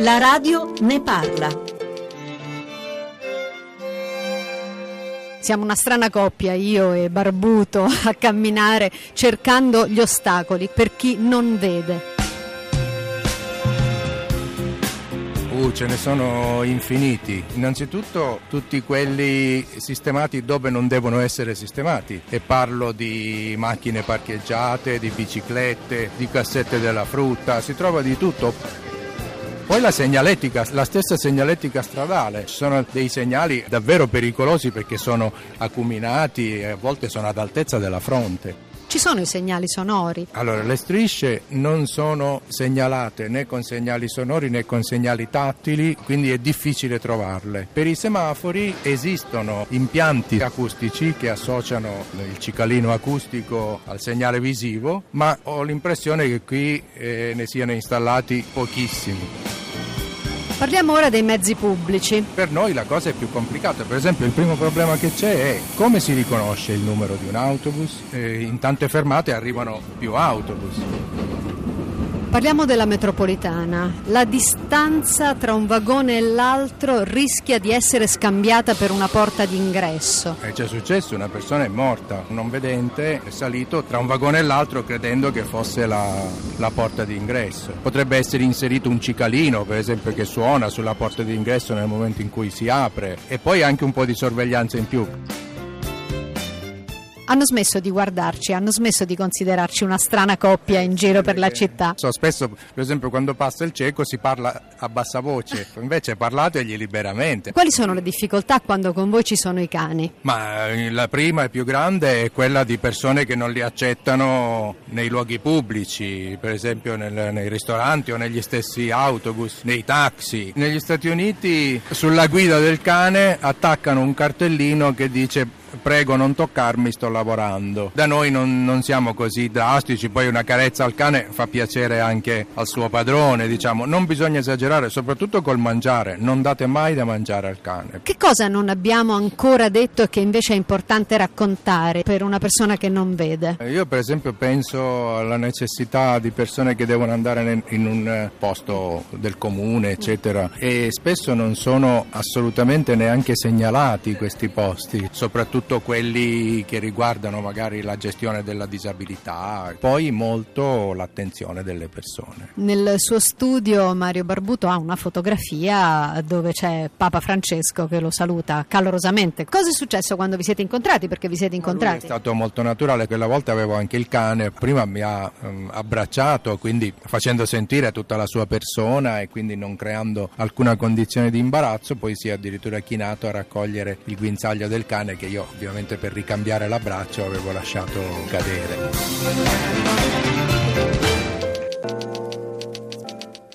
La radio ne parla. Siamo una strana coppia, io e Barbuto, a camminare cercando gli ostacoli per chi non vede. Uh, ce ne sono infiniti. Innanzitutto tutti quelli sistemati dove non devono essere sistemati. E parlo di macchine parcheggiate, di biciclette, di cassette della frutta, si trova di tutto. Poi la segnaletica, la stessa segnaletica stradale, ci sono dei segnali davvero pericolosi perché sono acuminati e a volte sono ad altezza della fronte. Ci sono i segnali sonori? Allora, le strisce non sono segnalate né con segnali sonori né con segnali tattili, quindi è difficile trovarle. Per i semafori esistono impianti acustici che associano il cicalino acustico al segnale visivo, ma ho l'impressione che qui eh, ne siano installati pochissimi. Parliamo ora dei mezzi pubblici. Per noi la cosa è più complicata, per esempio il primo problema che c'è è come si riconosce il numero di un autobus, eh, in tante fermate arrivano più autobus. Parliamo della metropolitana. La distanza tra un vagone e l'altro rischia di essere scambiata per una porta d'ingresso. È già successo, una persona è morta, un non vedente è salito tra un vagone e l'altro credendo che fosse la, la porta d'ingresso. Potrebbe essere inserito un cicalino, per esempio, che suona sulla porta d'ingresso nel momento in cui si apre e poi anche un po' di sorveglianza in più hanno smesso di guardarci, hanno smesso di considerarci una strana coppia in giro per la città. So, spesso, per esempio, quando passa il cieco si parla a bassa voce, invece parlategli liberamente. Quali sono le difficoltà quando con voi ci sono i cani? Ma eh, la prima e più grande è quella di persone che non li accettano nei luoghi pubblici, per esempio nel, nei ristoranti o negli stessi autobus, nei taxi. Negli Stati Uniti sulla guida del cane attaccano un cartellino che dice prego non toccarmi, sto lavorando. Da noi non, non, siamo così drastici, poi una carezza al cane fa piacere anche al suo padrone, diciamo. Non bisogna esagerare, soprattutto col mangiare, non date mai da mangiare al cane. Che cosa non abbiamo ancora detto e che invece è importante raccontare per una persona che non vede? Io per esempio penso alla necessità di persone che devono andare in un posto del comune, eccetera, e spesso non sono assolutamente neanche segnalati questi posti, soprattutto soprattutto quelli che riguardano magari la gestione della disabilità, poi molto l'attenzione delle persone. Nel suo studio Mario Barbuto ha una fotografia dove c'è Papa Francesco che lo saluta calorosamente. Cosa è successo quando vi siete incontrati? Perché vi siete incontrati? È stato molto naturale, quella volta avevo anche il cane, prima mi ha um, abbracciato, quindi facendo sentire tutta la sua persona e quindi non creando alcuna condizione di imbarazzo, poi si è addirittura chinato a raccogliere il guinzaglio del cane che io ovviamente per ricambiare l'abbraccio avevo lasciato cadere.